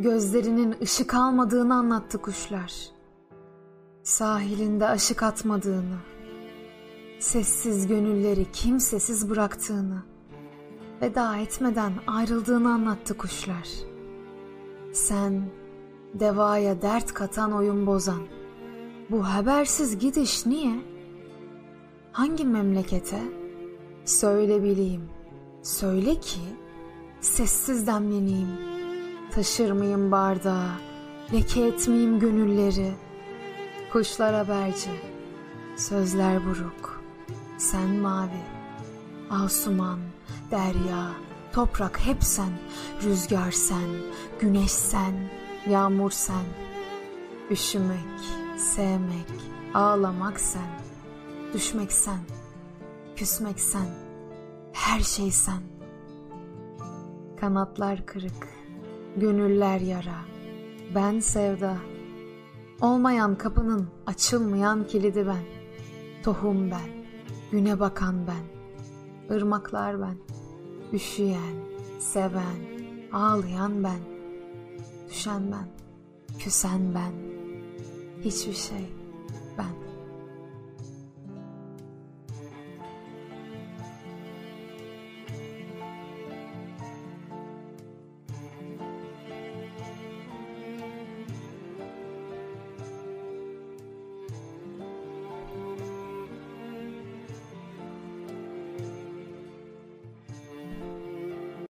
Gözlerinin ışık almadığını anlattı kuşlar. Sahilinde aşık atmadığını, sessiz gönülleri kimsesiz bıraktığını, veda etmeden ayrıldığını anlattı kuşlar. Sen devaya dert katan oyun bozan, bu habersiz gidiş niye? Hangi memlekete? Söyle bileyim, söyle ki sessiz demleneyim. Taşır mıyım bardağı, leke etmeyeyim gönülleri. Kuşlar haberci, sözler buruk, sen mavi, asuman, derya, toprak hep sen, rüzgar sen, güneş sen, yağmur sen. Üşümek, sevmek, ağlamak sen, düşmek sen, küsmek sen, her şey sen. Kanatlar kırık, gönüller yara, ben sevda. Olmayan kapının açılmayan kilidi ben. Tohum ben, güne bakan ben. ırmaklar ben, üşüyen, seven, ağlayan ben. Düşen ben, küsen ben. Hiçbir şey ben.